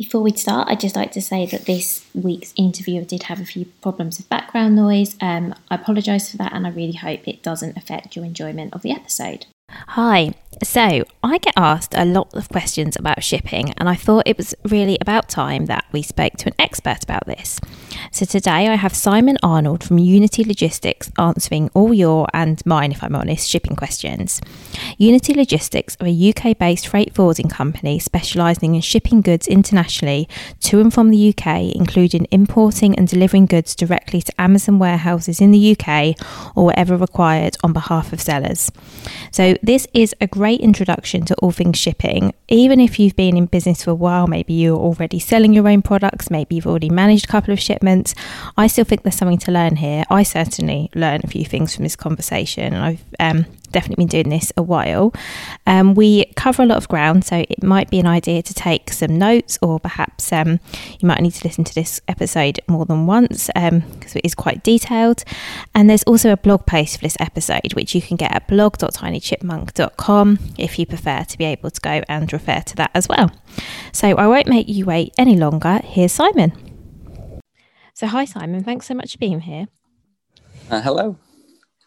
Before we start, I'd just like to say that this week's interview did have a few problems with background noise. Um, I apologise for that and I really hope it doesn't affect your enjoyment of the episode. Hi. So, I get asked a lot of questions about shipping, and I thought it was really about time that we spoke to an expert about this. So, today I have Simon Arnold from Unity Logistics answering all your and mine, if I'm honest, shipping questions. Unity Logistics are a UK based freight forwarding company specialising in shipping goods internationally to and from the UK, including importing and delivering goods directly to Amazon warehouses in the UK or wherever required on behalf of sellers. So, this is a great introduction to all things shipping. Even if you've been in business for a while, maybe you're already selling your own products, maybe you've already managed a couple of shipments, I still think there's something to learn here. I certainly learned a few things from this conversation, and I've um, definitely been doing this a while. Um, we cover a lot of ground, so it might be an idea to take some notes, or perhaps um, you might need to listen to this episode more than once because um, it is quite detailed. And there's also a blog post for this episode, which you can get at blog.tinychipmunk.com if you prefer to be able to go and refer to that as well. So I won't make you wait any longer. Here's Simon. So, hi, Simon. Thanks so much for being here. Uh, hello.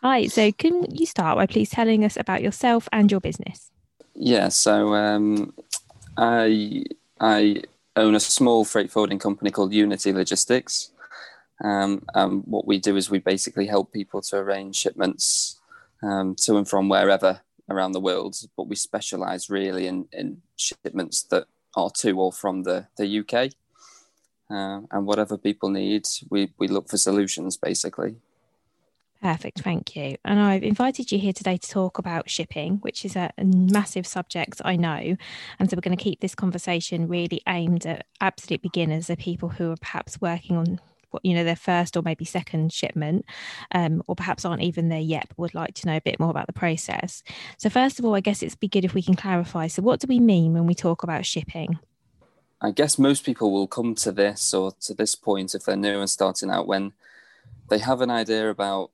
Hi, so can you start by please telling us about yourself and your business? Yeah, so um, I I own a small freight forwarding company called Unity Logistics. Um, and what we do is we basically help people to arrange shipments um, to and from wherever around the world, but we specialize really in, in shipments that are to or from the, the UK. Uh, and whatever people need, we, we look for solutions basically. Perfect, thank you. And I've invited you here today to talk about shipping, which is a, massive subject, I know. And so we're going to keep this conversation really aimed at absolute beginners, the people who are perhaps working on you know their first or maybe second shipment um, or perhaps aren't even there yet but would like to know a bit more about the process so first of all i guess it's be good if we can clarify so what do we mean when we talk about shipping i guess most people will come to this or to this point if they're new and starting out when they have an idea about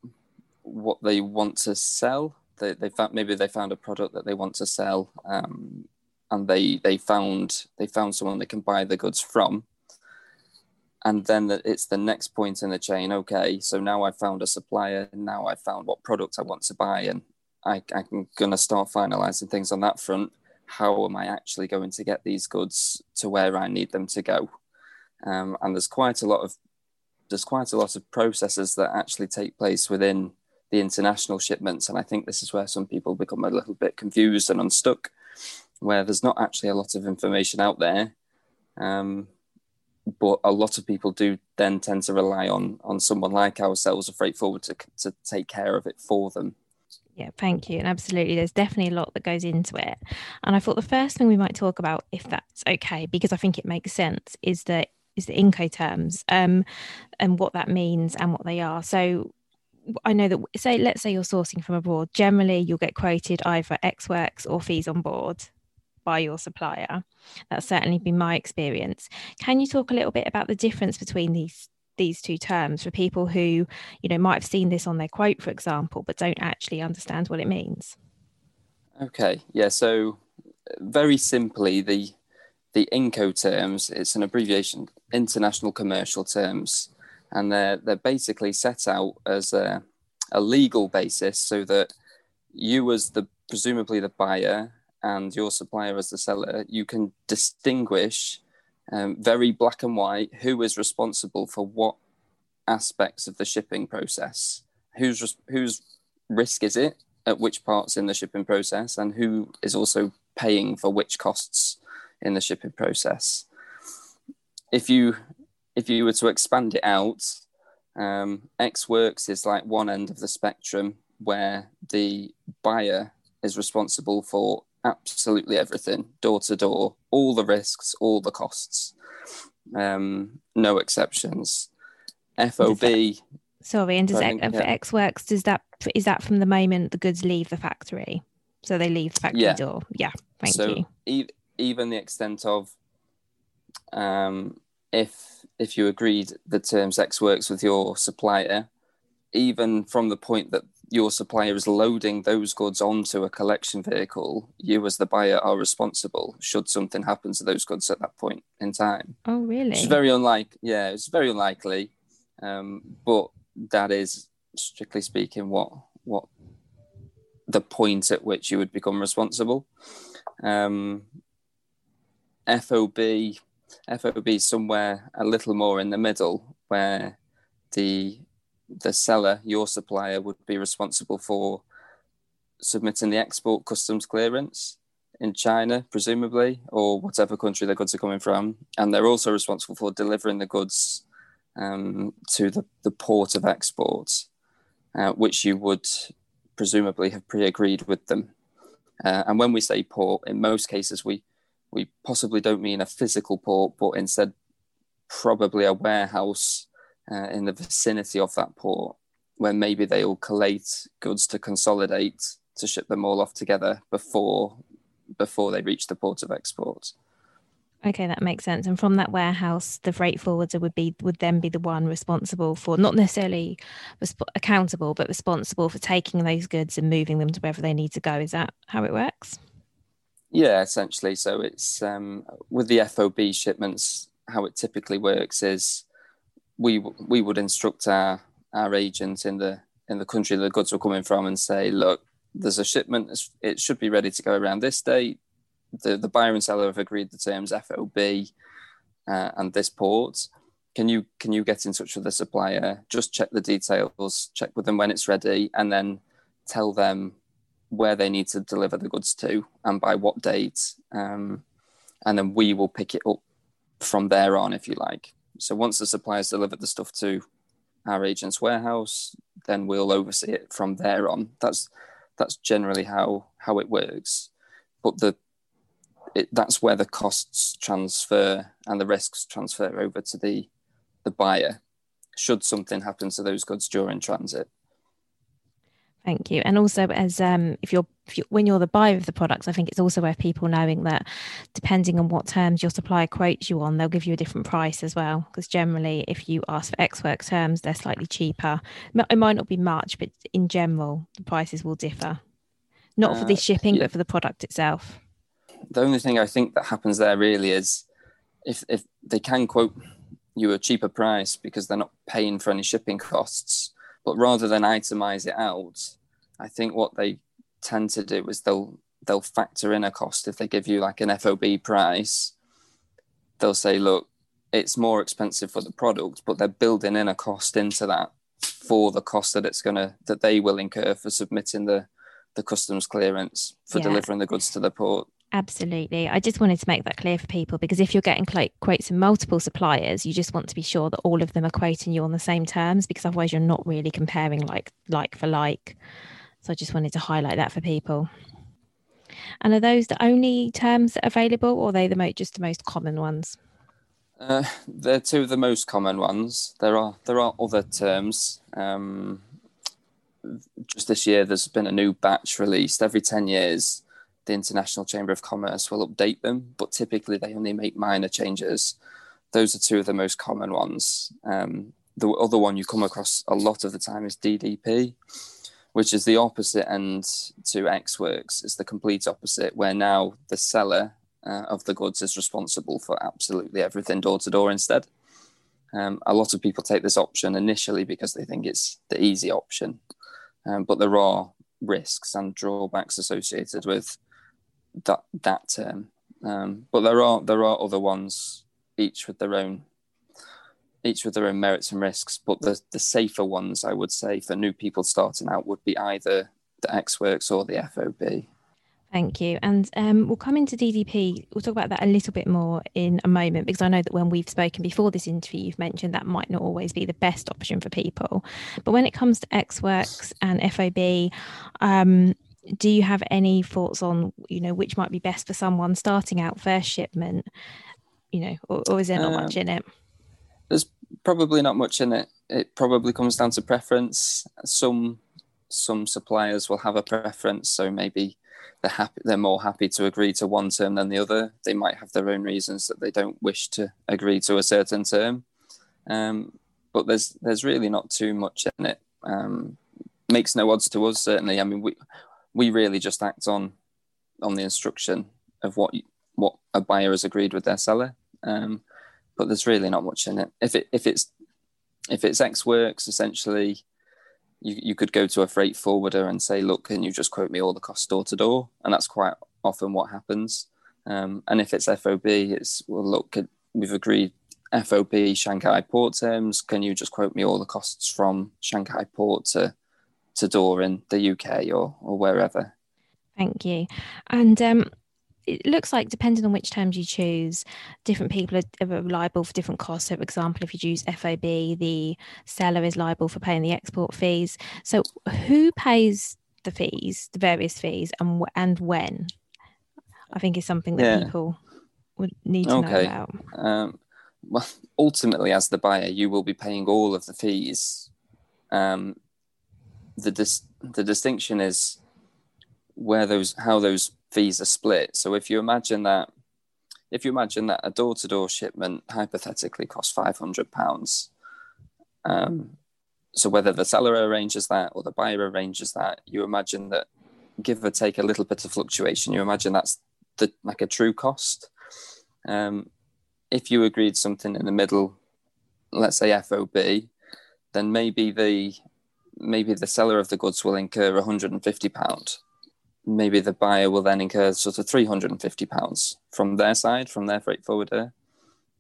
what they want to sell. They, they found maybe they found a product that they want to sell, um, and they they found they found someone they can buy the goods from. And then it's the next point in the chain. Okay, so now I found a supplier. Now I found what product I want to buy, and I, I'm to start finalizing things on that front. How am I actually going to get these goods to where I need them to go? Um, and there's quite a lot of there's quite a lot of processes that actually take place within the international shipments. And I think this is where some people become a little bit confused and unstuck, where there's not actually a lot of information out there. Um, but a lot of people do then tend to rely on on someone like ourselves, a freight forward, to, to take care of it for them. Yeah, thank you. And absolutely, there's definitely a lot that goes into it. And I thought the first thing we might talk about, if that's okay, because I think it makes sense, is the is the Incoterms um, and what that means and what they are. So I know that say let's say you're sourcing from abroad, generally you'll get quoted either ex works or free on board by your supplier. That's certainly been my experience. Can you talk a little bit about the difference between these these two terms for people who, you know, might have seen this on their quote, for example, but don't actually understand what it means? Okay, yeah. So very simply, the the Incoterms, it's an abbreviation, international commercial terms, and they're they're basically set out as a, a legal basis so that you as the presumably the buyer and your supplier as the seller, you can distinguish um, very black and white who is responsible for what aspects of the shipping process. Whose whose risk is it at which parts in the shipping process, and who is also paying for which costs in the shipping process. If you if you were to expand it out, um, Ex Works is like one end of the spectrum where the buyer is responsible for absolutely everything, door to door, all the risks, all the costs, um, no exceptions. FOB. Sorry, and does Ex, yeah. Ex Works does that is that from the moment the goods leave the factory? So they leave the factory yeah. door. Yeah, thank so you. E- even the extent of um, if if you agreed the terms Ex Works with your supplier, even from the point that your supplier is loading those goods onto a collection vehicle, you as the buyer are responsible should something happen to those goods at that point in time. Oh, really? It's very unlikely. Yeah, it's very unlikely. Um, but that is strictly speaking what what the point at which you would become responsible. Um, FOB FOB somewhere a little more in the middle where the the seller, your supplier, would be responsible for submitting the export customs clearance in China, presumably, or whatever country the goods are coming from. And they're also responsible for delivering the goods um, to the, the port of export, uh, which you would presumably have pre agreed with them. Uh, and when we say port, in most cases, we, we possibly don't mean a physical port, but instead, probably a warehouse uh, in the vicinity of that port where maybe they will collate goods to consolidate to ship them all off together before before they reach the port of export. Okay, that makes sense. And from that warehouse, the freight forwarder would be would then be the one responsible for not necessarily resp- accountable, but responsible for taking those goods and moving them to wherever they need to go. Is that how it works? Yeah, essentially. So it's um, with the FOB shipments. How it typically works is we we would instruct our our agent in the in the country the goods were coming from and say, look, there's a shipment. It should be ready to go around this date. The the buyer and seller have agreed the terms FOB uh, and this port. Can you can you get in touch with the supplier? Just check the details. Check with them when it's ready, and then tell them where they need to deliver the goods to and by what date. Um, and then we will pick it up from there on, if you like. So once the suppliers delivered the stuff to our agent's warehouse, then we'll oversee it from there on. That's that's generally how how it works. But the it, that's where the costs transfer and the risks transfer over to the the buyer should something happen to those goods during transit. Thank you. And also, as um, if you're if you, when you're the buyer of the products, I think it's also worth people knowing that depending on what terms your supplier quotes you on, they'll give you a different price as well. Because generally, if you ask for Ex Works terms, they're slightly cheaper. It might not be much, but in general, the prices will differ. Not uh, for the uh, shipping, yeah. but for the product itself. The only thing I think that happens there really is if if they can quote you a cheaper price because they're not paying for any shipping costs, but rather than itemize it out I think what they tend to do is they'll they'll factor in a cost if they give you like an FOB price. They'll say, look, it's more expensive for the product, but they're building in a cost into that for the cost that it's gonna that they will incur for submitting the the customs clearance for yeah. delivering the goods to the port. Absolutely. I just wanted to make that clear for people because if you're getting quotes from multiple suppliers, you just want to be sure that all of them are quoting you on the same terms because otherwise you're not really comparing like like for like. So I just wanted to highlight that for people. And are those the only terms available, or are they the most just the most common ones? Uh, they're two of the most common ones. There are there are other terms. Um, just this year, there's been a new batch released. Every ten years, the International Chamber of Commerce will update them, but typically they only make minor changes. Those are two of the most common ones. Um, the other one you come across a lot of the time is DDP, which is the opposite end to Ex Works. It's the complete opposite, where now the seller uh, of the goods is responsible for absolutely everything door to door instead. Um, a lot of people take this option initially because they think it's the easy option, um, but there are risks and drawbacks associated with that that term. Um, but there are there are other ones, each with their own each with their own merits and risks. But the the safer ones, I would say, for new people starting out, would be either the Ex Works or the FOB. Thank you. And um, we'll come into DDP. We'll talk about that a little bit more in a moment because I know that when we've spoken before this interview, you've mentioned that might not always be the best option for people. But when it comes to Ex Works and FOB, um, do you have any thoughts on you know which might be best for someone starting out first shipment? You know, or, or is there not much in it? Probably not much in it. It probably comes down to preference. Some some suppliers will have a preference, so maybe they're happy they're more happy to agree to one term than the other. They might have their own reasons that they don't wish to agree to a certain term. Um, but there's there's really not too much in it. Um, makes no odds to us certainly. I mean we we really just act on on the instruction of what what a buyer has agreed with their seller. Um, but there's really not much in it if it if it's if it's Ex works essentially you, you could go to a freight forwarder and say, look, can you just quote me all the costs door to door? And that's quite often what happens. Um, and if it's FOB, it's, well, look, we've agreed FOB Shanghai port terms. Can you just quote me all the costs from Shanghai port to, to door in the UK or, or wherever? Thank you. And um, it looks like depending on which terms you choose, different people are, are, liable for different costs. So, for example, if you choose FOB, the seller is liable for paying the export fees. So, who pays the fees, the various fees, and and when? I think is something that yeah. people would need to okay. know about. Um, well, ultimately, as the buyer, you will be paying all of the fees. Um, the dis- the distinction is where those how those fees are split. So if you imagine that, if you imagine that a door-to-door shipment hypothetically costs five hundred pounds, um, so whether the seller arranges that or the buyer arranges that, you imagine that, give or take a little bit of fluctuation, you imagine that's the like a true cost. Um, if you agreed something in the middle, let's say FOB, then maybe the maybe the seller of the goods will incur 150 pound maybe the buyer will then incur sort of 350 pounds from their side from their freight forwarder.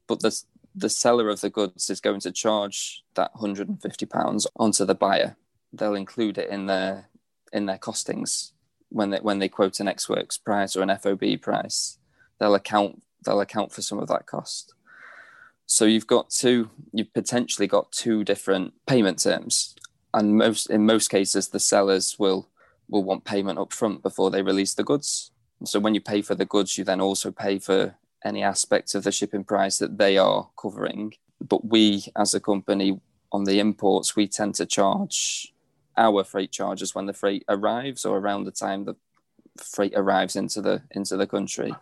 But the the seller of the goods is going to charge that 150 pounds onto the buyer. They'll include it in their in their costings when they when they quote an ex works price or an fob price. They'll account they'll account for some of that cost. So you've got two you've potentially got two different payment terms. And most in most cases the sellers will will want payment up front before they release the goods. So when you pay for the goods, you then also pay for any aspects of the shipping price that they are covering. But we, as a company, on the imports, we tend to charge our freight charges when the freight arrives or around the time the freight arrives into the into the country.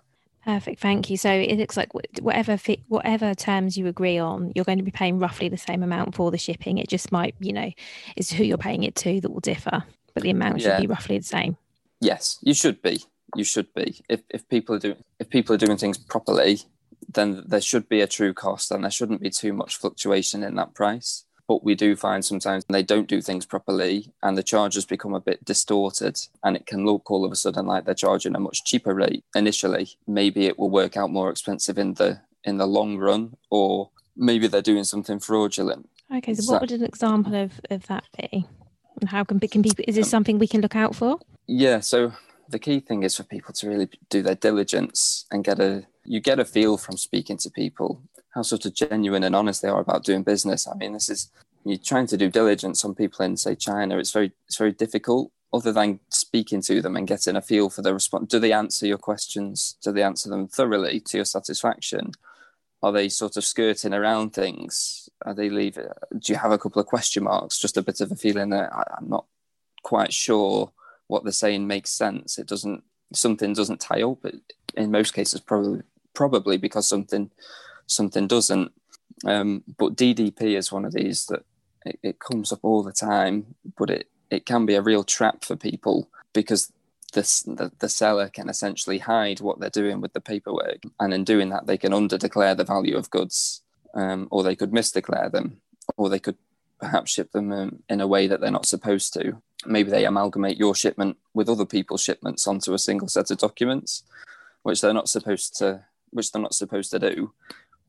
Perfect, thank you. So it looks like whatever whatever terms you agree on, you're going to be paying roughly the same amount for the shipping. It just might, you know, is who you're paying it to that will differ but the amount yeah. should be roughly the same. Yes, you should be. You should be. If if people are doing if people are doing things properly, then there should be a true cost, and there shouldn't be too much fluctuation in that price. But we do find sometimes they don't do things properly, and the charges become a bit distorted, and it can look all of a sudden like they're charging a much cheaper rate initially. Maybe it will work out more expensive in the in the long run, or maybe they're doing something fraudulent. Okay, so, so what would an example of, of that be? And how can, can people, is this something we can look out for? Yeah. So the key thing is for people to really do their diligence and get a, you get a feel from speaking to people how sort of genuine and honest they are about doing business. I mean, this is, you're trying to do diligence on people in say China. It's very, it's very difficult other than speaking to them and getting a feel for the response. Do they answer your questions? Do they answer them thoroughly to your satisfaction? Are they sort of skirting around things? Are they leaving? Do you have a couple of question marks? Just a bit of a feeling that I'm not quite sure what they're saying makes sense. It doesn't. Something doesn't tie up. In most cases, probably probably because something something doesn't. Um, but DDP is one of these that it, it, comes up all the time, but it it can be a real trap for people because this, the, the seller can essentially hide what they're doing with the paperwork. And in doing that, they can underdeclare the value of goods, um, or they could misdeclare them, or they could perhaps ship them um, in a way that they're not supposed to. Maybe they amalgamate your shipment with other people's shipments onto a single set of documents, which they're not supposed to, which they're not supposed to do.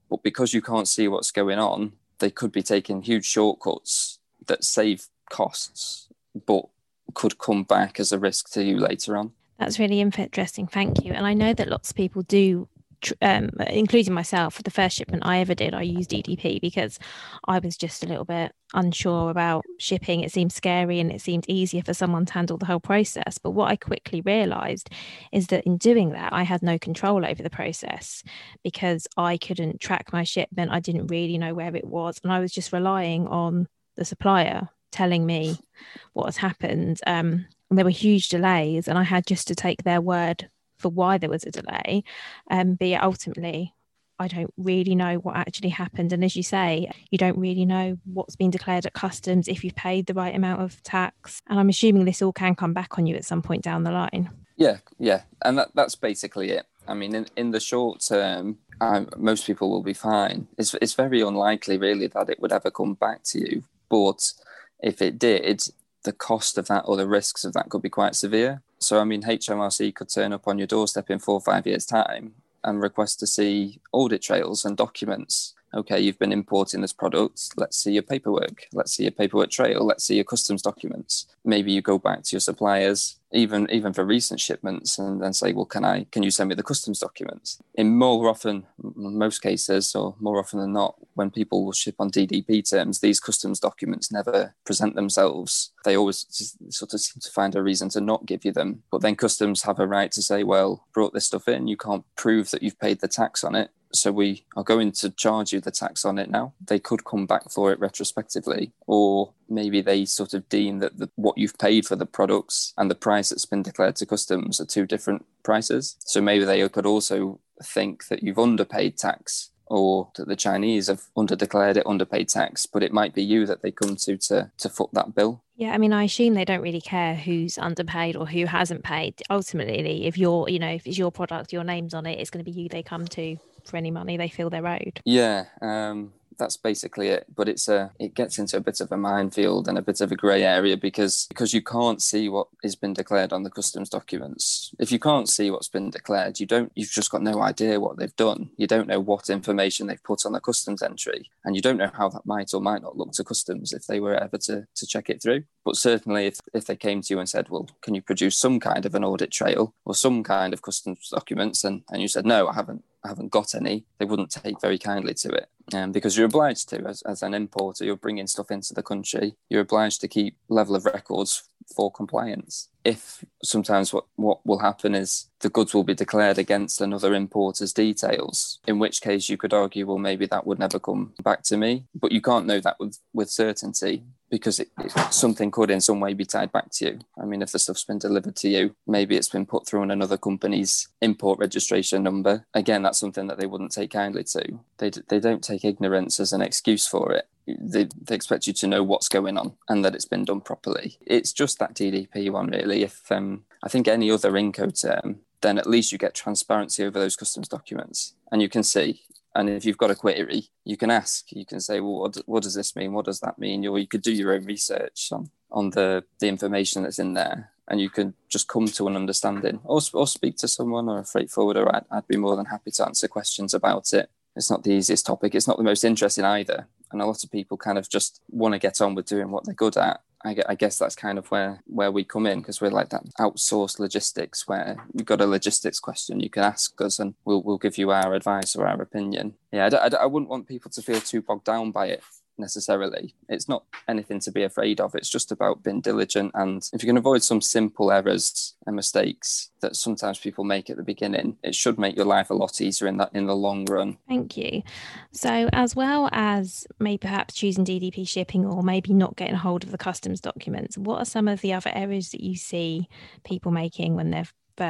But because you can't see what's going on, they could be taking huge shortcuts that save costs, but could come back as a risk to you later on. That's really interesting. Thank you. And I know that lots of people do um, including myself, the first shipment I ever did, I used DDP because I was just a little bit unsure about shipping. It seemed scary and it seemed easier for someone to handle the whole process. But what I quickly realized is that in doing that, I had no control over the process because I couldn't track my shipment. I didn't really know where it was. And I was just relying on the supplier telling me what has happened. Um, and there were huge delays, and I had just to take their word for why there was a delay. Um, but ultimately, I don't really know what actually happened. And as you say, you don't really know what's been declared at customs, if you've paid the right amount of tax. And I'm assuming this all can come back on you at some point down the line. Yeah, yeah. And that, that's basically it. I mean, in, in the short term, most people will be fine. It's, it's very unlikely, really, that it would ever come back to you. But if it did, the cost of that or the risks of that could be quite severe. So, I mean, HMRC could turn up on your doorstep in four or five years' time and request to see audit trails and documents. Okay, you've been importing this product. Let's see your paperwork. Let's see your paperwork trail. Let's see your customs documents. Maybe you go back to your suppliers even even for recent shipments and then say well can i can you send me the customs documents? In more often most cases or more often than not when people will ship on ddp terms these customs documents never present themselves. They always sort of seem to find a reason to not give you them. But then customs have a right to say well brought this stuff in. You can't prove that you've paid the tax on it. So we are going to charge you the tax on it now. They could come back for it retrospectively, or maybe they sort of deem that the, what you've paid for the products and the price that's been declared to customs are two different prices. So maybe they could also think that you've underpaid tax or that the Chinese have underdeclared it, underpaid tax, but it might be you that they come to to to foot that bill. Yeah, I mean, I assume they don't really care who's underpaid or who hasn't paid. Ultimately, if you're, you know, if it's your product, your name's on it, it's going to be you they come to for any money they feel they're owed. Yeah, um, that's basically it. But it's a it gets into a bit of a minefield and a bit of a grey area because because you can't see what has been declared on the customs documents. If you can't see what's been declared, you don't you've just got no idea what they've done. You don't know what information they've put on the customs entry, and you don't know how that might or might not look to customs if they were ever to to check it through. But certainly, if if they came to you and said, "Well, can you produce some kind of an audit trail or some kind of customs documents?" and and you said, "No, I haven't," haven't got any, they wouldn't take very kindly to it. Um, because you're obliged to, as, as an importer, you're bringing stuff into the country, you're obliged to keep level of records for compliance. If sometimes what, what will happen is the goods will be declared against another importer's details, in which case you could argue, well, maybe that would never come back to me. But you can't know that with, with certainty because it, something could in some way be tied back to you. I mean, if the stuff's been delivered to you, maybe it's been put through on another company's import registration number. Again, that's something that they wouldn't take kindly to. They, they don't take ignorance as an excuse for it. They, they expect you to know what's going on and that it's been done properly. It's just that DDP one, really. If um, I think any other Incoterm, then at least you get transparency over those customs documents and you can see and if you've got a query, you can ask. You can say, "Well, what, what does this mean? What does that mean?" Or you could do your own research on on the the information that's in there, and you can just come to an understanding, or or speak to someone or a freight forwarder. I'd, I'd be more than happy to answer questions about it. It's not the easiest topic. It's not the most interesting either, and a lot of people kind of just want to get on with doing what they're good at I, guess that's kind of where where we come in because we're like that outsourced logistics where you've got a logistics question you can ask us and we'll we'll give you our advice or our opinion. Yeah, I, I, I wouldn't want people to feel too bogged down by it necessarily. It's not anything to be afraid of. It's just about being diligent. And if you can avoid some simple errors and mistakes that sometimes people make at the beginning, it should make your life a lot easier in that in the long run. Thank you. So as well as maybe perhaps choosing DDP shipping or maybe not getting hold of the customs documents, what are some of the other errors that you see people making when they're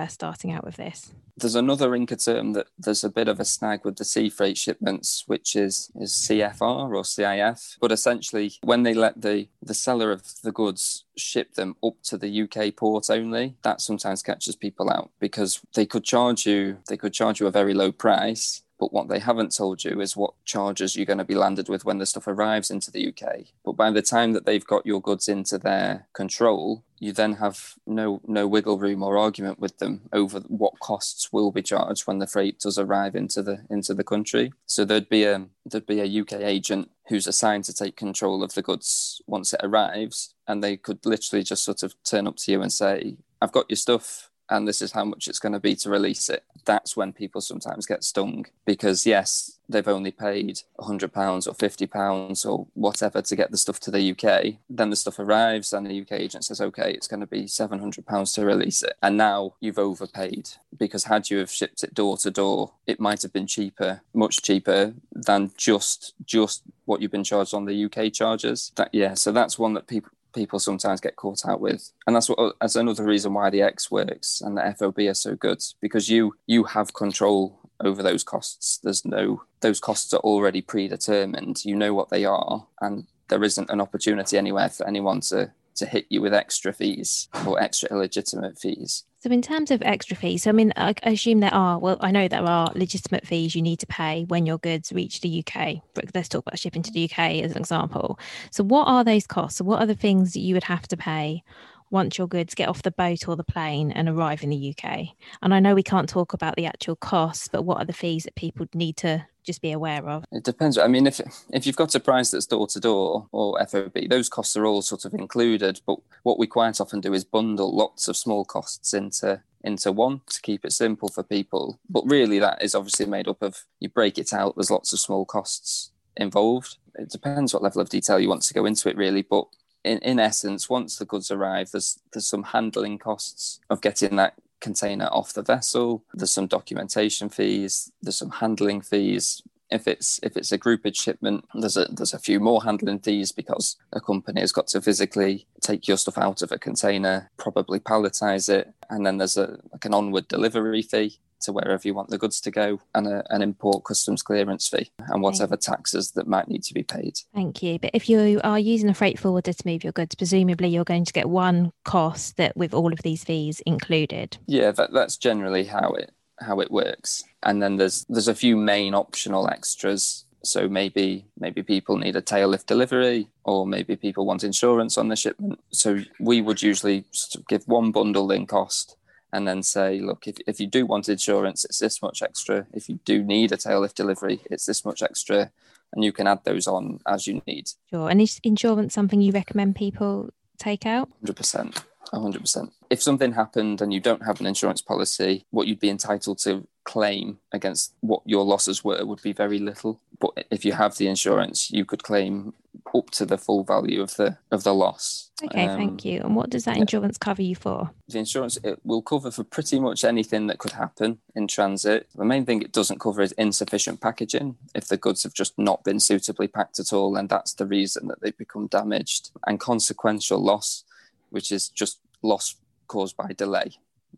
starting out with this? There's another Incoterm that there's a bit of a snag with the sea freight shipments, which is, is CFR or CIF. But essentially, when they let the, the seller of the goods ship them up to the UK port only, that sometimes catches people out because they could charge you they could charge you a very low price but what they haven't told you is what charges you're going to be landed with when the stuff arrives into the UK. But by the time that they've got your goods into their control, you then have no no wiggle room or argument with them over what costs will be charged when the freight does arrive into the into the country. So there'd be a there'd be a UK agent who's assigned to take control of the goods once it arrives, and they could literally just sort of turn up to you and say, "I've got your stuff and this is how much it's going to be to release it. That's when people sometimes get stung because, yes, they've only paid £100 or £50 or whatever to get the stuff to the UK. Then the stuff arrives and the UK agent says, okay, it's going to be £700 to release it. And now you've overpaid because had you have shipped it door to door, it might have been cheaper, much cheaper than just just what you've been charged on the UK charges. That yeah, so that's one that people people sometimes get caught out with. And that's what that's another reason why the Ex works and the fob are so good because you you have control over those costs. There's no those costs are already predetermined. You know what they are and there isn't an opportunity anywhere for anyone to to hit you with extra fees or extra illegitimate fees so, in terms of extra fees, so I mean, I assume there are, well, I know there are legitimate fees you need to pay when your goods reach the UK. Let's talk about shipping to the UK as an example. So, what are those costs? So, what are the things that you would have to pay once your goods get off the boat or the plane and arrive in the UK? And I know we can't talk about the actual costs, but what are the fees that people need to just be aware of? It depends. I mean, if if you've got a price that's door to door or FOB, those costs are all sort of included. But what we quite often do is bundle lots of small costs into into one to keep it simple for people. But really, that is obviously made up of you break it out. There's lots of small costs involved. It depends what level of detail you want to go into it, really. But in, in essence, once the goods arrive, there's there's some handling costs of getting that container off the vessel. There's some documentation fees. There's some handling fees. If it's if it's a groupage shipment, there's a there's a few more handling fees because a company has got to physically take your stuff out of a container, probably palletize it, and then there's a like an onward delivery fee to wherever you want the goods to go and a, an import customs clearance fee and whatever okay. taxes that might need to be paid. Thank you. But if you are using a freight forwarder to move your goods, presumably you're going to get one cost that with all of these fees included. Yeah, that, that's generally how it how it works. And then there's there's a few main optional extras so maybe maybe people need a tail lift delivery or maybe people want insurance on the shipment so we would usually give one bundle in cost and then say, look, if, if you do want insurance, it's this much extra. If you do need a tail lift delivery, it's this much extra. And you can add those on as you need. Sure. And is insurance something you recommend people take out? 100%. 100%. If something happened and you don't have an insurance policy, what you'd be entitled to claim against what your losses were would be very little. But if you have the insurance, you could claim up to the full value of the of the loss. Okay, um, thank you. And what does that insurance cover you for? The insurance it will cover for pretty much anything that could happen in transit. The main thing it doesn't cover is insufficient packaging. If the goods have just not been suitably packed at all, and that's the reason that they've become damaged. And consequential loss, which is just loss caused by delay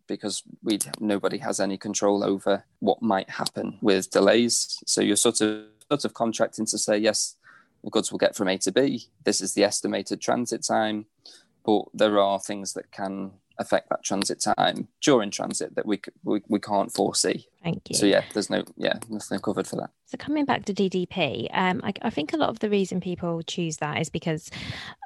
because we nobody has any control over what might happen with delays. So you're sort of sort of contracting to say yes, the goods will get from A to B. This is the estimated transit time, but there are things that can affect that transit time during transit that we we, we can't foresee. Thank you. So yeah, there's no yeah nothing covered for that. So coming back to DDP, um, I, I, think a lot of the reason people choose that is because,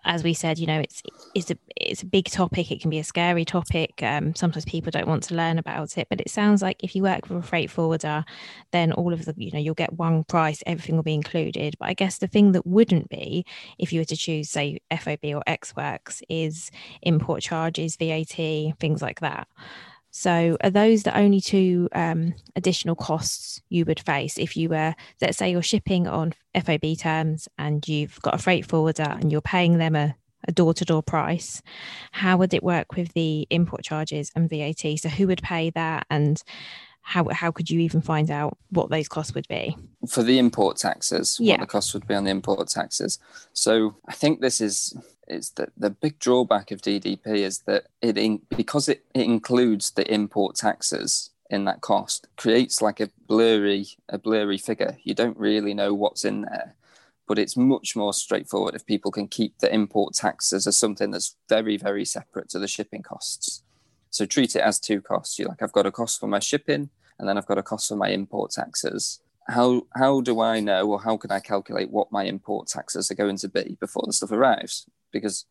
as we said, you know, it's it's a it's a big topic. It can be a scary topic. Um, sometimes people don't want to learn about it, but it sounds like if you work with a freight forwarder, then all of the you know you'll get one price, everything will be included. But I guess the thing that wouldn't be, if you were to choose say FOB or Ex Works, is import charges, VAT, things like that. So, are those the only two um, additional costs you would face if you were, let's say, you're shipping on FOB terms and you've got a freight forwarder and you're paying them a door to door price? How would it work with the import charges and VAT? So, who would pay that? And how how could you even find out what those costs would be for the import taxes? Yeah. What the costs would be on the import taxes? So I think this is is that the big drawback of DDP is that it in, because it, it includes the import taxes in that cost creates like a blurry a blurry figure. You don't really know what's in there but it's much more straightforward if people can keep the import taxes as something that's very, very separate to the shipping costs. So treat it as two costs. You like, I've got a cost for my shipping, and then I've got a cost for my import taxes. How how do I know, or how can I calculate what my import taxes are going to be before the stuff arrives? Because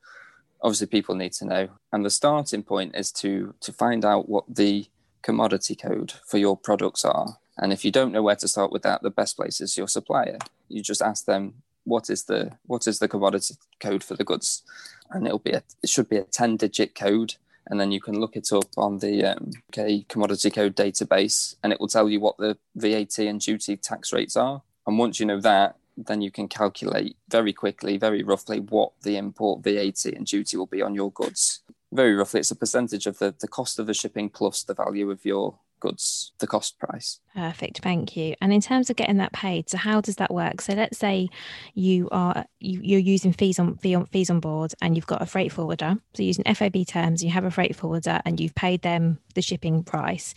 obviously people need to know, and the starting point is to to find out what the commodity code for your products are. And if you don't know where to start with that, the best place is your supplier. You just ask them what is the what is the commodity code for the goods, and it'll be a it should be a ten digit code, and then you can look it up on the um, UK commodity code database, and it will tell you what the VAT and duty tax rates are. And once you know that, then you can calculate very quickly, very roughly, what the import VAT and duty will be on your goods. Very roughly, it's a percentage of the, the cost of the shipping plus the value of your goods, the cost price. Perfect, thank you. And in terms of getting that paid, so how does that work? So let's say you are you, you're using fees on fee on fees on board, and you've got a freight forwarder. So using FOB terms, you have a freight forwarder, and you've paid them the shipping price.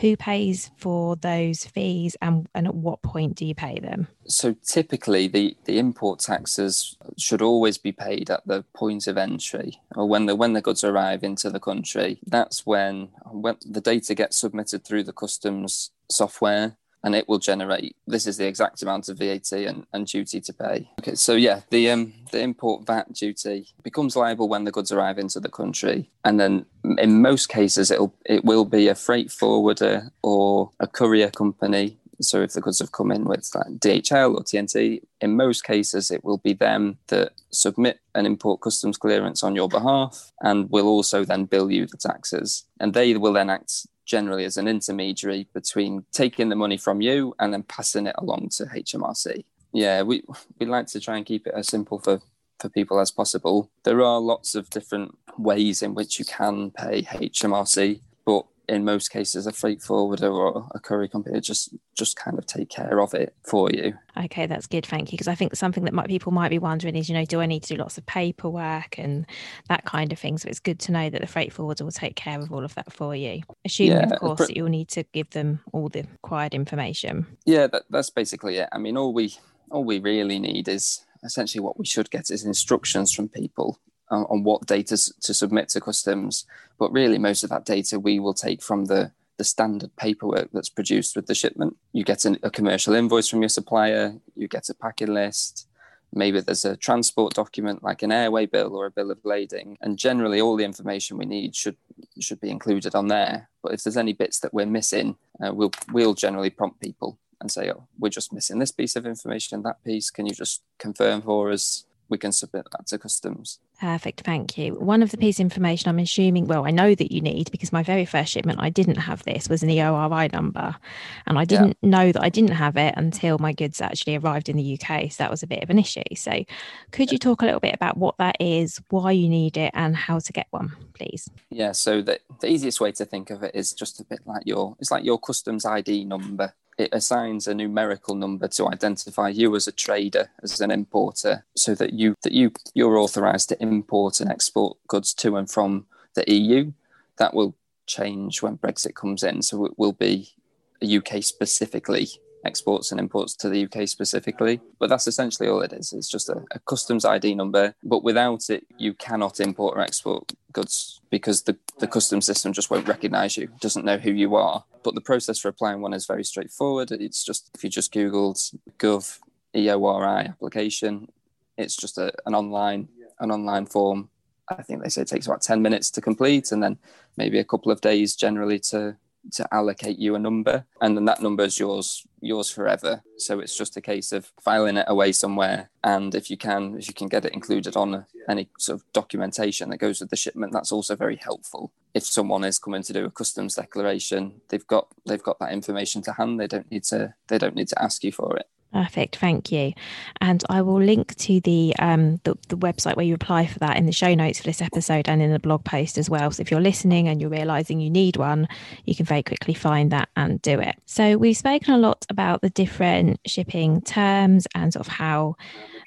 Who pays for those fees, and, and at what point do you pay them? So typically, the, the import taxes should always be paid at the point of entry, or when the when the goods arrive into the country. That's when when the data gets submitted through the customs software and it will generate this is the exact amount of VAT and, and duty to pay. Okay, so yeah, the um the import VAT duty becomes liable when the goods arrive into the country, and then in most cases it'll it will be a freight forwarder or a courier company. So if the goods have come in with like DHL or TNT, in most cases it will be them that submit an import customs clearance on your behalf and will also then bill you the taxes, and they will then act generally as an intermediary between taking the money from you and then passing it along to HMRC. Yeah, we we like to try and keep it as simple for for people as possible. There are lots of different ways in which you can pay HMRC, in most cases, a freight forwarder or a courier company just just kind of take care of it for you. Okay, that's good. Thank you. Because I think something that might, people might be wondering is, you know, do I need to do lots of paperwork and that kind of thing? So it's good to know that the freight forwarder will take care of all of that for you. Assuming, Yeah, of course, but- that you'll need to give them all the required information. Yeah, that, that's basically it. I mean, all we all we really need is essentially what we should get is instructions from people on, on what data to submit to customs. But really, most of that data we will take from the the standard paperwork that's produced with the shipment. You get an, a commercial invoice from your supplier. You get a packing list. Maybe there's a transport document like an airway bill or a bill of lading, and generally all the information we need should should be included on there. But if there's any bits that we're missing, uh, we'll we'll generally prompt people and say, "Oh, we're just missing this piece of information, that piece. Can you just confirm for us?" We can submit that to customs. Perfect. Thank you. One of the piece of information I'm assuming, well, I know that you need because my very first shipment, I didn't have this, was an EORI number. And I didn't know that I didn't have it until my goods actually arrived in the UK. So that was a bit of an issue. So could you talk a little bit about what that is, why you need it, and how to get one, please? Yeah, so the, the easiest way to think of it is just a bit like your it's like your customs ID number. It assigns a numerical number to identify you as a trader, as an importer, so that you that you you're authorized to import and export goods to and from the EU. That will change when Brexit comes in. So it will be UK specifically exports and imports to the UK specifically. But that's essentially all it is. It's just a, a customs ID number. But without it, you cannot import or export goods because the, the customs system just won't recognize you, doesn't know who you are. But the process for applying one is very straightforward. It's just if you just Googled Gov EORI application, it's just a, an online an online form. I think they say it takes about 10 minutes to complete and then maybe a couple of days generally to to allocate you a number and then that number is yours yours forever. So it's just a case of filing it away somewhere and if you can if you can get it included on any sort of documentation that goes with the shipment that's also very helpful. If someone is coming to do a customs declaration they've got they've got that information to hand. They don't need to they don't need to ask you for it Perfect, thank you. And I will link to the, um, the the website where you apply for that in the show notes for this episode and in the blog post as well. So if you're listening and you're realizing you need one, you can very quickly find that and do it. So we've spoken a lot about the different shipping terms and sort of how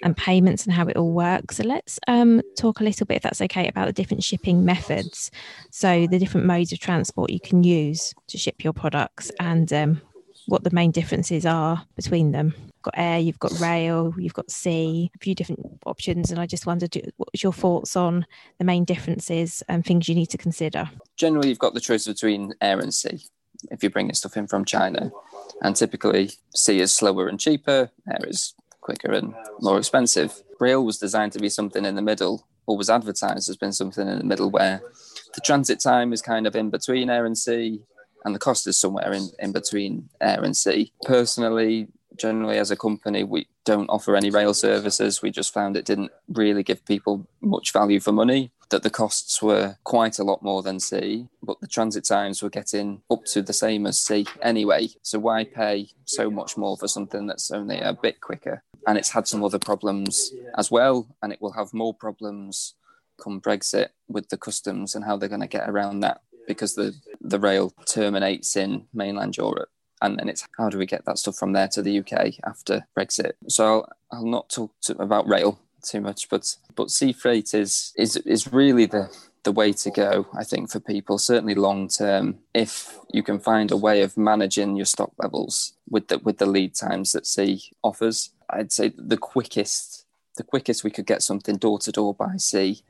and payments and how it all works. So let's um, talk a little bit, if that's okay, about the different shipping methods. So the different modes of transport you can use to ship your products and um, what the main differences are between them. You've got air, you've got rail, you've got sea, a few different options. And I just wondered, what's your thoughts on the main differences and things you need to consider? Generally, you've got the choice between air and sea if you're bringing stuff in from China. And typically, sea is slower and cheaper, air is quicker and more expensive. Rail was designed to be something in the middle, or was advertised as being something in the middle where the transit time is kind of in between air and sea, and the cost is somewhere in, in between air and sea. Personally, generally as a company, we don't offer any rail services. We just found it didn't really give people much value for money, that the costs were quite a lot more than sea, but the transit times were getting up to the same as sea anyway. So why pay so much more for something that's only a bit quicker? And it's had some other problems as well, and it will have more problems come Brexit with the customs and how they're going to get around that because the, the rail terminates in mainland Europe. And then it's how do we get that stuff from there to the UK after Brexit? So I'll, I'll not talk to, about rail too much, but but sea freight is is is really the the way to go, I think, for people, certainly long term, if you can find a way of managing your stock levels with the with the lead times that sea offers. I'd say the quickest the quickest we could get something door to door by sea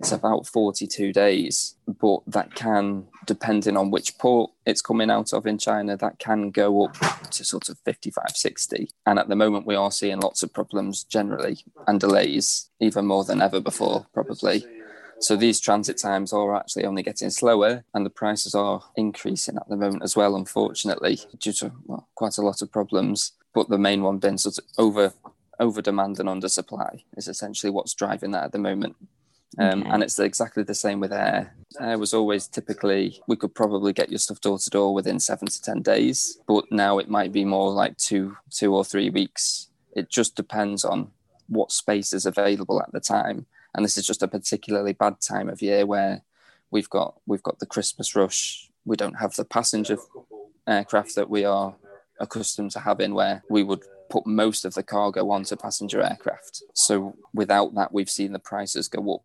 it's about 42 days, but that can, depending on which port it's coming out of in China, that can go up to sort of 55, 60. And at the moment, we are seeing lots of problems generally and delays, even more than ever before, probably. So these transit times are actually only getting slower, and the prices are increasing at the moment as well, unfortunately, due to well, quite a lot of problems. But the main one being sort of over over demand and under supply is essentially what's driving that at the moment. Um, okay. And it's exactly the same with air. Air was always typically, we could probably get your stuff door to door within seven to 10 days, but now it might be more like two, two or three weeks. It just depends on what space is available at the time. And this is just a particularly bad time of year where we've got, we've got the Christmas rush. We don't have the passenger aircraft that we are accustomed to having where we would put most of the cargo onto passenger aircraft. So without that, we've seen the prices go up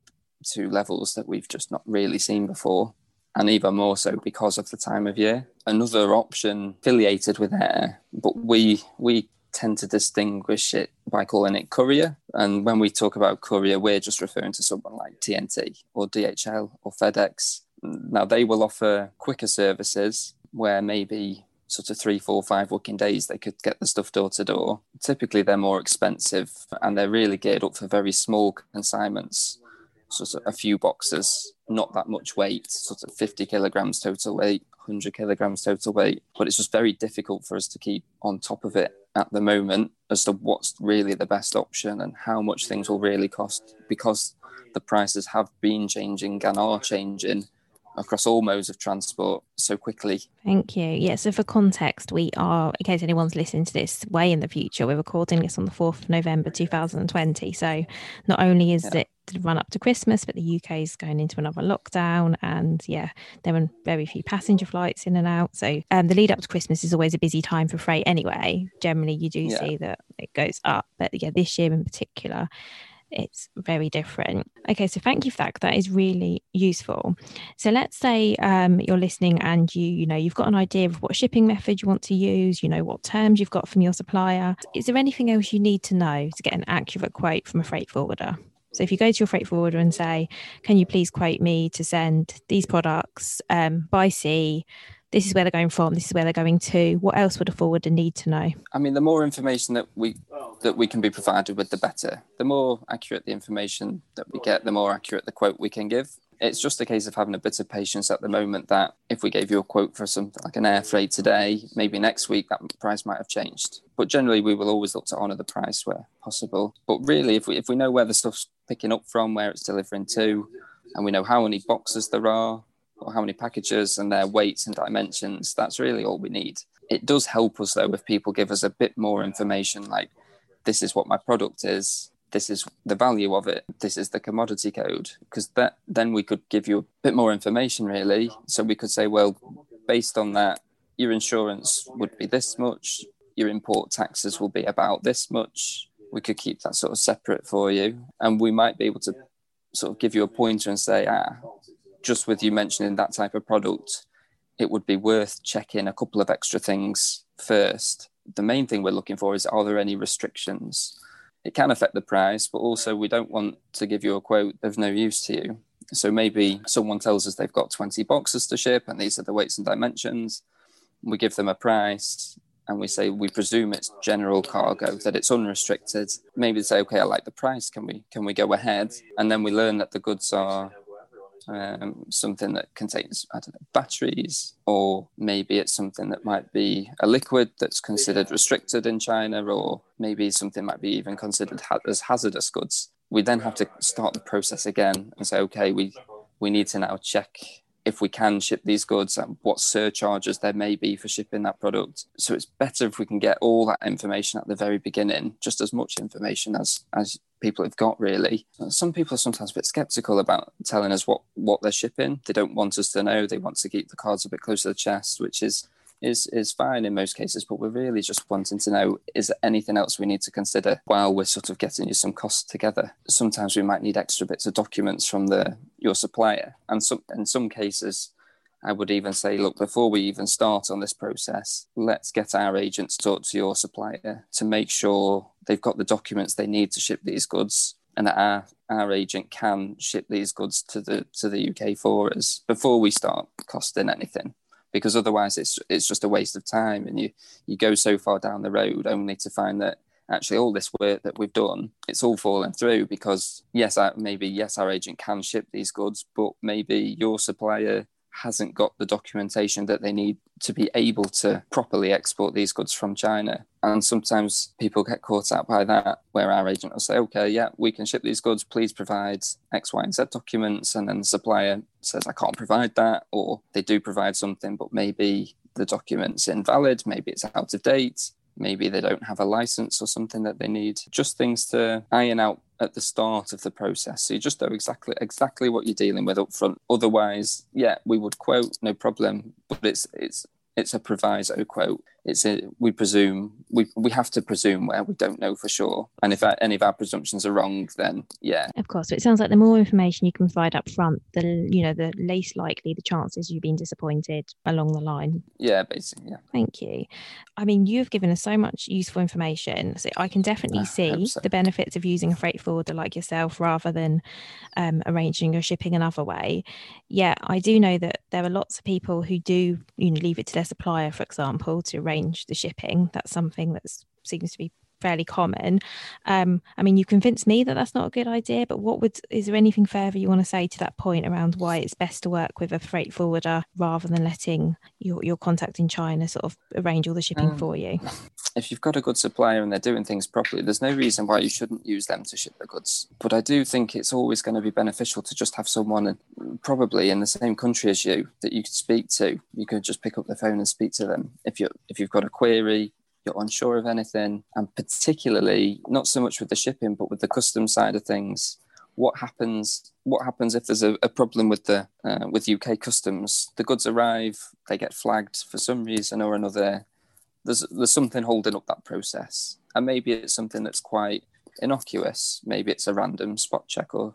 to levels that we've just not really seen before, and even more so because of the time of year. Another option affiliated with air, but we we tend to distinguish it by calling it courier. And when we talk about courier, we're just referring to someone like TNT or DHL or FedEx. Now they will offer quicker services where maybe sort of three, four, five working days, they could get the stuff door to door. Typically, they're more expensive and they're really geared up for very small consignments sort of a few boxes, not that much weight, sort of 50 kilograms total weight, 100 kilograms total weight. But it's just very difficult for us to keep on top of it at the moment as to what's really the best option and how much things will really cost because the prices have been changing and are changing across all modes of transport so quickly. Thank you. Yeah, so for context, we are, in case anyone's listening to this way in the future, we're recording this on the 4th of November 2020. So not only is yeah. it the run up to Christmas, but the UK is going into another lockdown. And yeah, there are very few passenger flights in and out. So um, the lead up to Christmas is always a busy time for freight anyway. Generally, you do yeah. see that it goes up. But yeah, this year in particular, it's very different. Okay, so thank you for that. That is really useful. So let's say um, you're listening and you, you know, you've got an idea of what shipping method you want to use. You know what terms you've got from your supplier. Is there anything else you need to know to get an accurate quote from a freight forwarder? So if you go to your freight forwarder and say, "Can you please quote me to send these products um, by sea?" This is where they're going from. This is where they're going to. What else would a forwarder need to know? I mean, the more information that we that we can be provided with, the better. The more accurate the information that we get, the more accurate the quote we can give. It's just a case of having a bit of patience at the moment that if we gave you a quote for something like an air freight today, maybe next week that price might have changed. But generally, we will always look to honour the price where possible. But really, if we if we know where the stuff's picking up from, where it's delivering to, and we know how many boxes there are, or how many packages and their weights and dimensions, that's really all we need. It does help us though if people give us a bit more information, like this is what my product is this is the value of it this is the commodity code because that then we could give you a bit more information really. So we could say well based on that your insurance would be this much your import taxes will be about this much. We could keep that sort of separate for you. And we might be able to sort of give you a pointer and say ah just with you mentioning that type of product it would be worth checking a couple of extra things first the main thing we're looking for is are there any restrictions it can affect the price, but also we don't want to give you a quote of no use to you. So maybe someone tells us they've got 20 boxes to ship and these are the weights and dimensions. We give them a price and we say we presume it's general cargo, that it's unrestricted. Maybe they say, okay, I like the price. Can we can we go ahead? And then we learn that the goods are um, something that contains I don't know batteries, or maybe it's something that might be a liquid that's considered restricted in China, or maybe something might be even considered ha- as hazardous goods. We then have to start the process again and say, okay, we we need to now check if we can ship these goods and what surcharges there may be for shipping that product. So it's better if we can get all that information at the very beginning, just as much information as as people have got really. Uh, some people are sometimes a bit skeptical about telling us what what they're shipping. They don't want us to know. They want to keep the cards a bit close to the chest, which is is is fine in most cases, but we're really just wanting to know is there anything else we need to consider while we're sort of getting you some costs together. Sometimes we might need extra bits of documents from the your supplier, and some in some cases. I would even say, look, before we even start on this process, let's get our agent to talk to your supplier to make sure they've got the documents they need to ship these goods and that our, our agent can ship these goods to the to the UK for us before we start costing anything. Because otherwise it's it's just a waste of time and you you go so far down the road only to find that actually all this work that we've done it's all fallen through because yes maybe yes our agent can ship these goods but maybe your supplier hasn't got the documentation that they need to be able to properly export these goods from China. And sometimes people get caught out by that, where our agent will say, okay, yeah, we can ship these goods, please provide X, Y, and Z documents. And then the supplier says, I can't provide that, or they do provide something, but maybe the document's invalid, maybe it's out of date maybe they don't have a license or something that they need. Just things to iron out at the start of the process. So you just know exactly exactly what you're dealing with up front otherwise yeah we would quote no problem. But it's it's it's a proviso quote. It's a, we presume we we have to presume where we don't know for sure, and if any of our presumptions are wrong, then yeah. Of course, so it sounds like the more information you can provide up front, the you know the least likely the chances you've been disappointed along the line. Yeah, basically. Yeah. Thank you. I mean, you've given us so much useful information, so I can definitely see so. the benefits of using a freight forwarder like yourself rather than um, arranging your shipping another way. Yeah, I do know that there are lots of people who do you know leave it to their their supplier, for example, to arrange the shipping. That's something that seems to be fairly common. Um, I mean, you convinced me that that's not a good idea, but what would is there anything further you want to say to that point around why it's best to work with a freight forwarder rather than letting your, your contact in China sort of arrange all the shipping um, for you? If you've got a good supplier and they're doing things properly, there's no reason why you shouldn't use them to ship the goods. But I do think it's always going to be beneficial to just have someone probably in the same country as you that you could speak to. You could just pick up the phone and speak to them. If you if you've got a query, you're unsure of anything, and particularly not so much with the shipping, but with the custom side of things. What happens? What happens if there's a, a problem with the uh, with UK customs? The goods arrive, they get flagged for some reason or another. There's there's something holding up that process, and maybe it's something that's quite innocuous. Maybe it's a random spot check or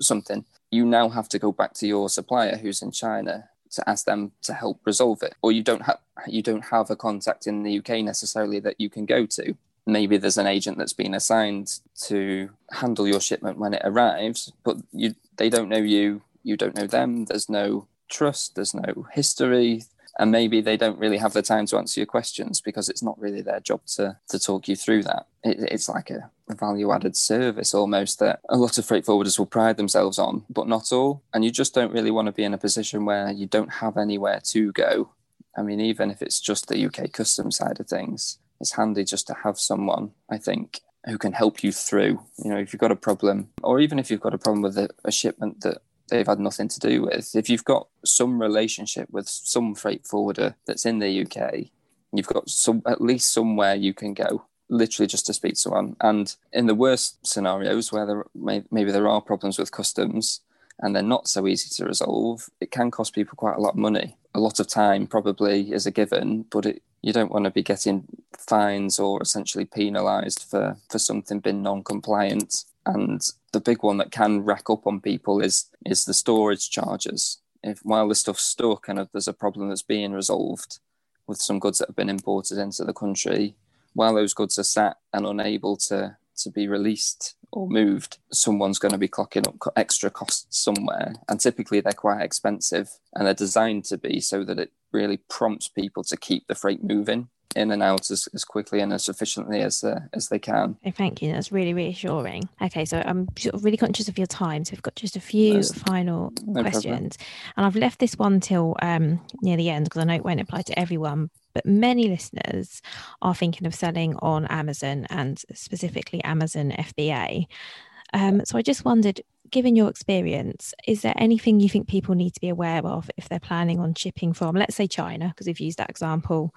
something. You now have to go back to your supplier who's in China to ask them to help resolve it or you don't have you don't have a contact in the UK necessarily that you can go to maybe there's an agent that's been assigned to handle your shipment when it arrives but you they don't know you you don't know them there's no trust there's no history and maybe they don't really have the time to answer your questions because it's not really their job to to talk you through that. It, it's like a, a value added service almost that a lot of freight forwarders will pride themselves on, but not all. And you just don't really want to be in a position where you don't have anywhere to go. I mean, even if it's just the UK customs side of things, it's handy just to have someone, I think, who can help you through. You know, if you've got a problem, or even if you've got a problem with a, a shipment that they've had nothing to do with. If you've got some relationship with some freight forwarder that's in the UK, you've got some at least somewhere you can go. Literally just to speak to someone. And in the worst scenarios where there may, maybe there are problems with customs and they're not so easy to resolve, it can cost people quite a lot of money. A lot of time probably is a given, but it, you don't want to be getting fines or essentially penalised for, for something being non-compliant. And the big one that can rack up on people is is the storage charges. If while the stuff's stuck and if there's a problem that's being resolved with some goods that have been imported into the country, while those goods are sat and unable to to be released or moved, someone's going to be clocking up extra costs somewhere. And typically they're quite expensive and they're designed to be so that it really prompts people to keep the freight moving in and out as, as quickly and as efficiently as uh, as they can. Oh, thank you. That's really reassuring. Okay, so I'm sort of really conscious of your time, so we've got just a few That's final no questions, problem. and I've left this one till um, near the end because I know it won't apply to everyone. But many listeners are thinking of selling on Amazon and specifically Amazon FBA. Um, so I just wondered, given your experience, is there anything you think people need to be aware of if they're planning on shipping from, let's say China, because we've used that example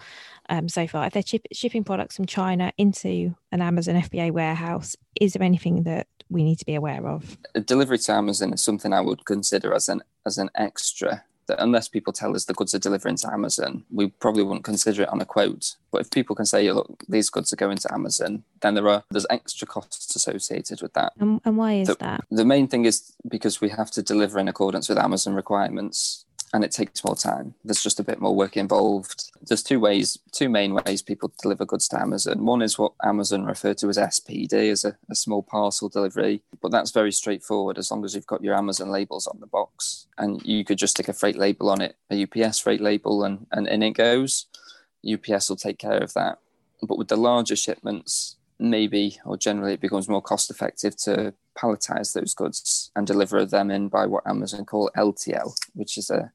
um, so far, if they're chip- shipping products from China into an Amazon FBA warehouse, is there anything that we need to be aware of? Delivery to Amazon is something I would consider as an as an extra that unless people tell us the goods are delivering to Amazon, we probably wouldn't consider it on a quote. But if people can say, look, these goods are going to Amazon, then there are there's extra costs associated with that. And, and why is the, that? The main thing is because we have to deliver in accordance with Amazon requirements and it takes more time. There's just a bit more work involved. There's two ways, two main ways people deliver goods to Amazon. One is what Amazon refer to as SPD, as a, a, small parcel delivery, but that's very straightforward as long as you've got your Amazon labels on the box. And you could just stick a freight label on it, a UPS freight label, and, and in it goes. UPS will take care of that. But with the larger shipments, maybe or generally it becomes more cost effective to palletize those goods and deliver them in by what Amazon call LTL, which is a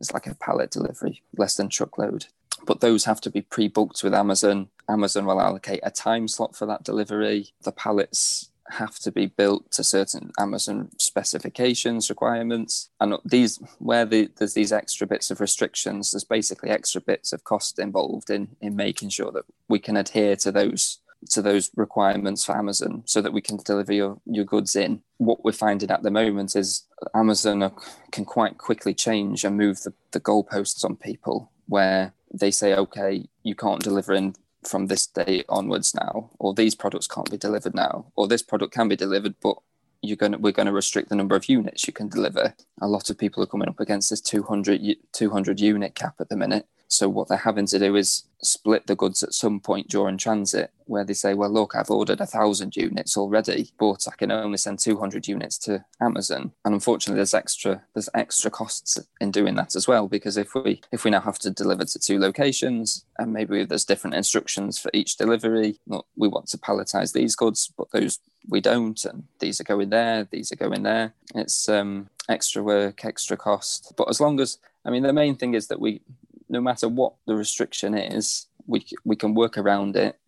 it's like a pallet delivery, less than truckload. But those have to be pre-booked with Amazon. Amazon will allocate a time slot for that delivery. The pallets have to be built to certain Amazon specifications, requirements, and these where the, there's these extra bits of restrictions. There's basically extra bits of cost involved in in making sure that we can adhere to those to those requirements for Amazon so that we can deliver your, your goods in. What we're finding at the moment is Amazon are, can quite quickly change and move the, the goalposts on people where they say, okay, you can't deliver in from this day onwards now, or these products can't be delivered now, or this product can be delivered, but you're going to, we're going to restrict the number of units you can deliver. A lot of people are coming up against this 200, 200 unit cap at the minute. So what they're having to do is split the goods at some point during transit, where they say, "Well, look, I've ordered a thousand units already, but I can only send 200 units to Amazon." And unfortunately, there's extra there's extra costs in doing that as well, because if we if we now have to deliver to two locations, and maybe there's different instructions for each delivery, we want to palletize these goods, but those we don't, and these are going there, these are going there. It's um, extra work, extra cost. But as long as I mean, the main thing is that we no matter what the restriction is, we we can work around it.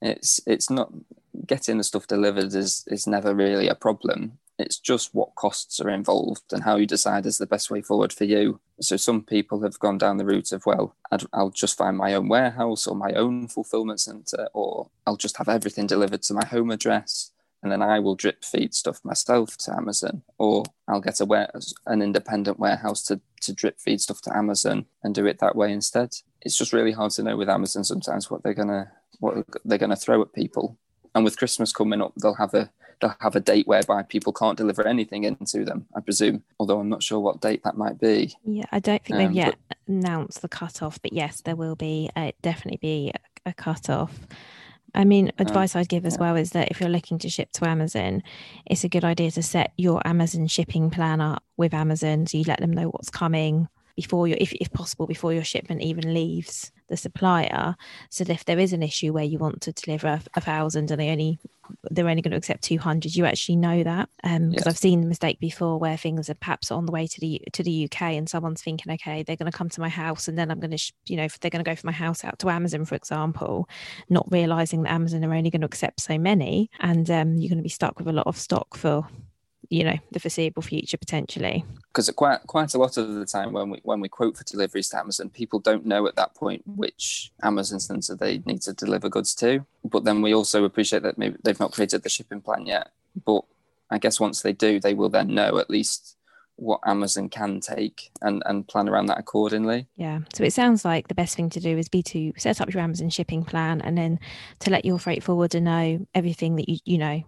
It's it's not getting the stuff delivered is is never really a problem. It's just what costs are involved and how you decide is the best way forward for you. So some people have gone down the route of well, i will just find my own warehouse or my own fulfillment center, or I'll just have everything delivered to my home address and then I will drip feed stuff myself to Amazon, or I'll get a ware- an independent warehouse to, to drip feed stuff to Amazon and do it that way instead. It's just really hard to know with Amazon sometimes what they're gonna what they're gonna throw at people. And with Christmas coming up, they'll have a they'll have a date whereby people can't deliver anything into them. I presume, although I'm not sure what date that might be. Yeah, I don't think um, they've yet but, announced the cut off, but yes, there will be uh, definitely be a, a cut off. I mean, um, advice I'd give as well is that if you're looking to ship to Amazon, it's a good idea to set your Amazon shipping plan up with Amazon. So you let them know what's coming before your, if, if possible, before your shipment even leaves the supplier. So if there is an issue where you want to deliver a, a thousand and they only they're only going to accept 200 you actually know that because um, yes. i've seen the mistake before where things are perhaps on the way to the to the uk and someone's thinking okay they're going to come to my house and then i'm going to sh- you know they're going to go from my house out to amazon for example not realizing that amazon are only going to accept so many and um, you're going to be stuck with a lot of stock for you know the foreseeable future potentially because quite quite a lot of the time when we when we quote for deliveries to Amazon, people don't know at that point which Amazon center they need to deliver goods to. But then we also appreciate that maybe they've not created the shipping plan yet. But I guess once they do, they will then know at least what Amazon can take and, and plan around that accordingly. Yeah. So it sounds like the best thing to do is be to set up your Amazon shipping plan and then to let your freight forwarder know everything that you you know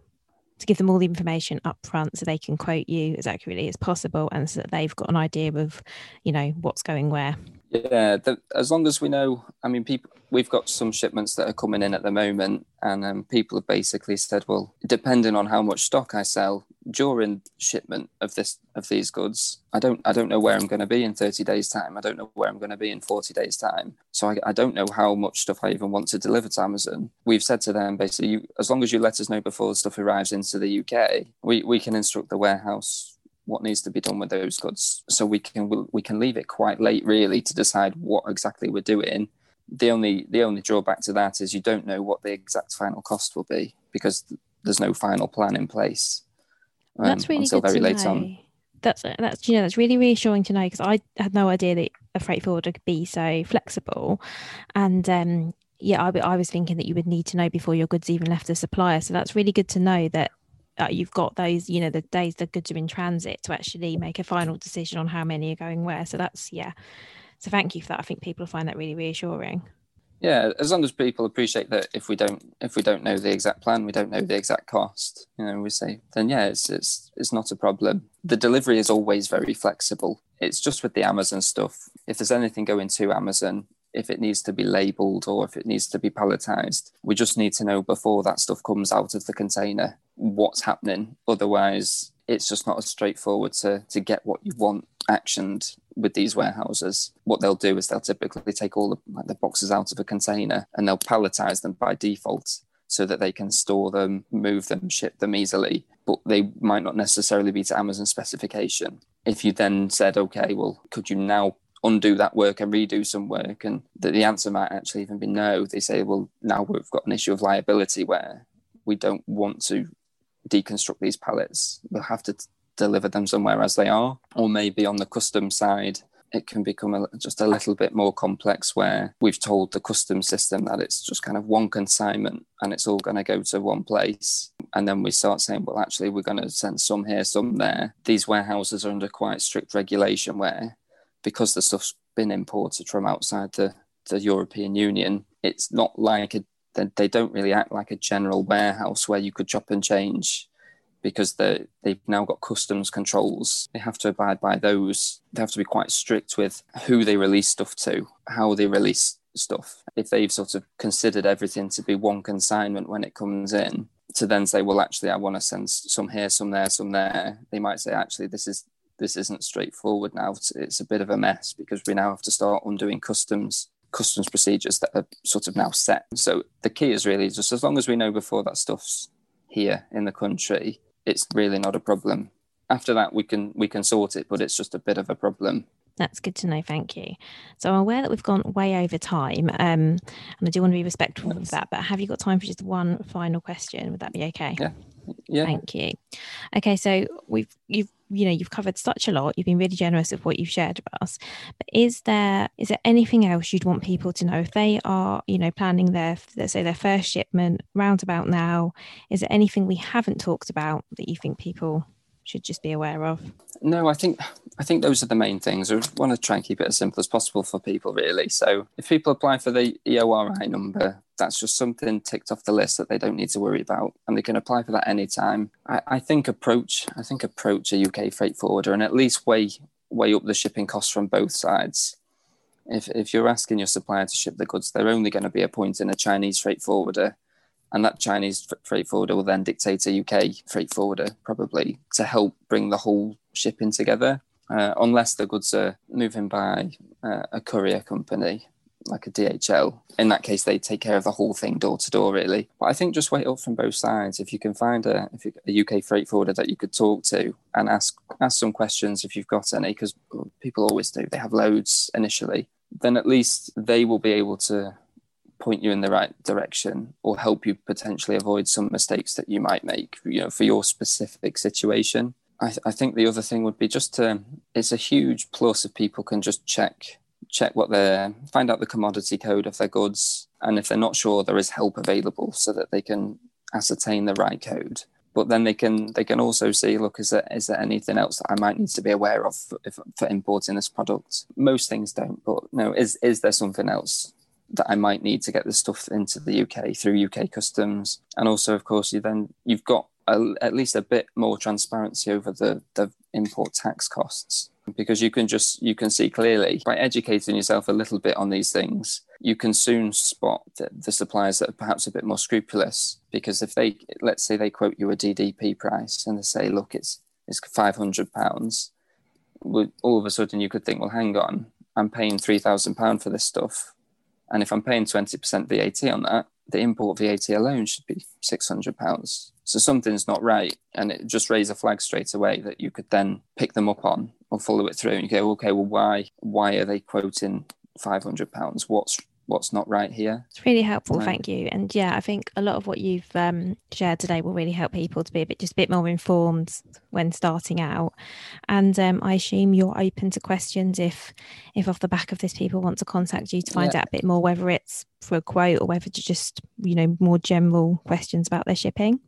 to give them all the information up front so they can quote you as accurately as possible and so that they've got an idea of you know what's going where yeah the, as long as we know i mean people we've got some shipments that are coming in at the moment and um, people have basically said well depending on how much stock i sell during shipment of this of these goods i don't i don't know where i'm going to be in 30 days time. I don't know where i'm going to be in 40 days time. So I, I don't know how much stuff i even want to deliver to amazon. We've said to them basically you, as long as you let us know before the stuff arrives into the uk we, we can instruct the warehouse what needs to be done with those goods so we can we can leave it quite late really to decide what exactly we're doing the only the only drawback to that is you don't know what the exact final cost will be because there's no final plan in place um, that's really until very late know. on. That's that's you know that's really reassuring to know because I had no idea that a freight forwarder could be so flexible, and um, yeah, I, I was thinking that you would need to know before your goods even left the supplier. So that's really good to know that you've got those, you know, the days the goods are in transit to actually make a final decision on how many are going where. So that's yeah. So thank you for that. I think people find that really reassuring yeah as long as people appreciate that if we don't if we don't know the exact plan we don't know the exact cost you know we say then yeah it's it's it's not a problem the delivery is always very flexible it's just with the amazon stuff if there's anything going to amazon if it needs to be labeled or if it needs to be palletized. We just need to know before that stuff comes out of the container what's happening. Otherwise it's just not as straightforward to to get what you want actioned with these warehouses, what they'll do is they'll typically take all the, like, the boxes out of a container and they'll palletize them by default so that they can store them, move them, ship them easily, but they might not necessarily be to Amazon specification. If you then said, okay, well, could you now undo that work and redo some work? And that the answer might actually even be no. They say, well, now we've got an issue of liability where we don't want to deconstruct these pallets. We'll have to deliver them somewhere as they are, or maybe on the custom side, it can become a, just a little bit more complex where we've told the custom system that it's just kind of one consignment and it's all going to go to one place. And then we start saying, well, actually, we're going to send some here, some there. These warehouses are under quite strict regulation where, because the stuff's been imported from outside the, the European Union, it's not like a, they don't really act like a general warehouse where you could chop and change because they they've now got customs controls. They have to abide by those. They have to be quite strict with who they release stuff to, how they release stuff. If they've sort of considered everything to be one consignment when it comes in, to then say, well, actually, I want to send some here, some there, some there. They might say, actually, this is this isn't straightforward now. It's, it's a bit of a mess because we now have to start undoing customs customs procedures that are sort of now set. So the key is really just as long as we know before that stuff's here in the country, it's really not a problem. After that, we can we can sort it, but it's just a bit of a problem. That's good to know. Thank you. So I'm aware that we've gone way over time, um, and I do want to be respectful of that. But have you got time for just one final question? Would that be okay? Yeah. Yeah. Thank you. Okay, so we've you've you know you've covered such a lot. You've been really generous with what you've shared with us. But is there is there anything else you'd want people to know if they are you know planning their let's say their first shipment roundabout now? Is there anything we haven't talked about that you think people should just be aware of? No, I think I think those are the main things. I want to try and keep it as simple as possible for people, really. So if people apply for the EORI number, that's just something ticked off the list that they don't need to worry about, and they can apply for that anytime. I, I think approach I think approach a UK freight forwarder and at least weigh weigh up the shipping costs from both sides. If if you're asking your supplier to ship the goods, they're only going to be appointing a Chinese freight forwarder and that Chinese freight forwarder will then dictate a UK freight forwarder probably to help bring the whole shipping together. Uh, unless the goods are moving by uh, a courier company like a DHL. In that case, they take care of the whole thing door to door, really. But I think just wait up from both sides. If you can find a, you, a UK freight forwarder that you could talk to and ask ask some questions if you've got any, because people always do. They have loads initially. Then at least they will be able to point you in the right direction or help you potentially avoid some mistakes that you might make you know for your specific situation. I, I think the other thing would be just to, it's a huge plus if people can just check check what they're find out the commodity code of their goods and if they're not sure there is help available so that they can ascertain the right code. But then they can they can also see look is there is there anything else that i might need to be aware of for, if, for importing this product? Most things don't but no is is there something else that i might need to get the stuff into the uk through uk customs. And also of course you then you've got a, at least a bit more transparency over the, the import tax costs. Because you can just you can see clearly by educating yourself a little bit on these things you can soon spot the, the, suppliers that are perhaps a bit more scrupulous. Because if they let's say they quote you a ddp price and they say look it's it's 500 pounds all of a sudden you could think well hang on i'm paying 3000 pound for this stuff and if i'm paying 20% vat on that the import vat alone should be 600 pounds so something's not right, and it just raise a flag straight away that you could then pick them up on or follow it through, and you go, okay, well, why why are they quoting five hundred pounds? What's what's not right here. It's really helpful, right. thank you. And yeah, I think a lot of what you've um, shared today will really help people to be a bit just a bit more informed when starting out. And um, I assume you're open to questions if if off the back of this people want to contact you to find yeah. out a bit more, whether it's for a quote or whether to just you know more general questions about their shipping.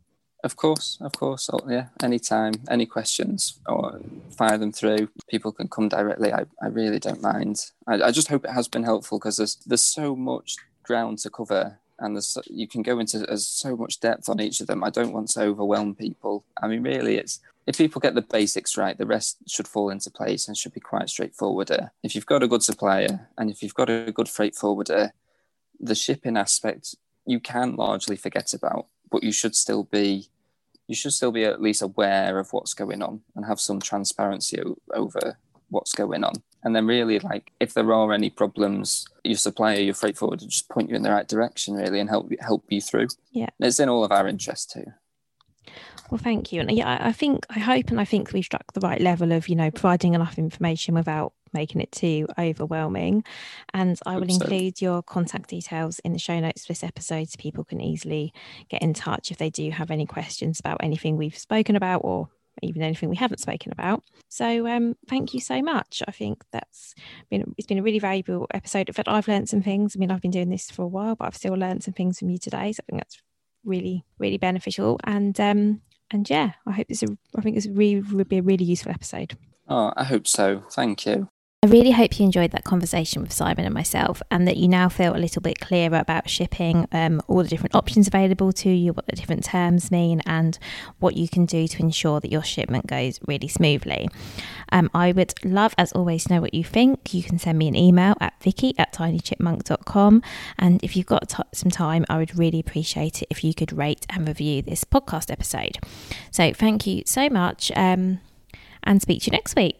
Of course, of course. Oh, yeah, anytime, any questions, or fire them through. People can come directly. I, I really don't mind. I, I just hope it has been helpful because there's there's so much ground to cover, and there's you can go into there's so much depth on each of them. I don't want to overwhelm people. I mean, really, it's if people get the basics right, the rest should fall into place and should be quite straightforward. If you've got a good supplier and if you've got a good freight forwarder, the shipping aspect you can largely forget about, but you should still be you should still be at least aware of what's going on and have some transparency o- over what's going on. And then really like if there are any problems, your supplier, your freight forwarder just point you in the right direction really and help help you through. Yeah. It's in all of our interest too. Well, thank you. And yeah, I think, I hope, and I think we've struck the right level of, you know, providing enough information without making it too overwhelming. And I will include your contact details in the show notes for this episode so people can easily get in touch if they do have any questions about anything we've spoken about or even anything we haven't spoken about. So um, thank you so much. I think that's been it's been a really valuable episode. In fact, I've learned some things. I mean, I've been doing this for a while, but I've still learned some things from you today. So I think that's really, really beneficial. And um, and yeah, I hope this. I think this really, really be a really useful episode. Oh, I hope so. Thank you. I really hope you enjoyed that conversation with Simon and myself, and that you now feel a little bit clearer about shipping, um, all the different options available to you, what the different terms mean, and what you can do to ensure that your shipment goes really smoothly. Um, I would love, as always, to know what you think. You can send me an email at vicky at tinychipmunk.com. And if you've got t- some time, I would really appreciate it if you could rate and review this podcast episode. So thank you so much, um, and speak to you next week.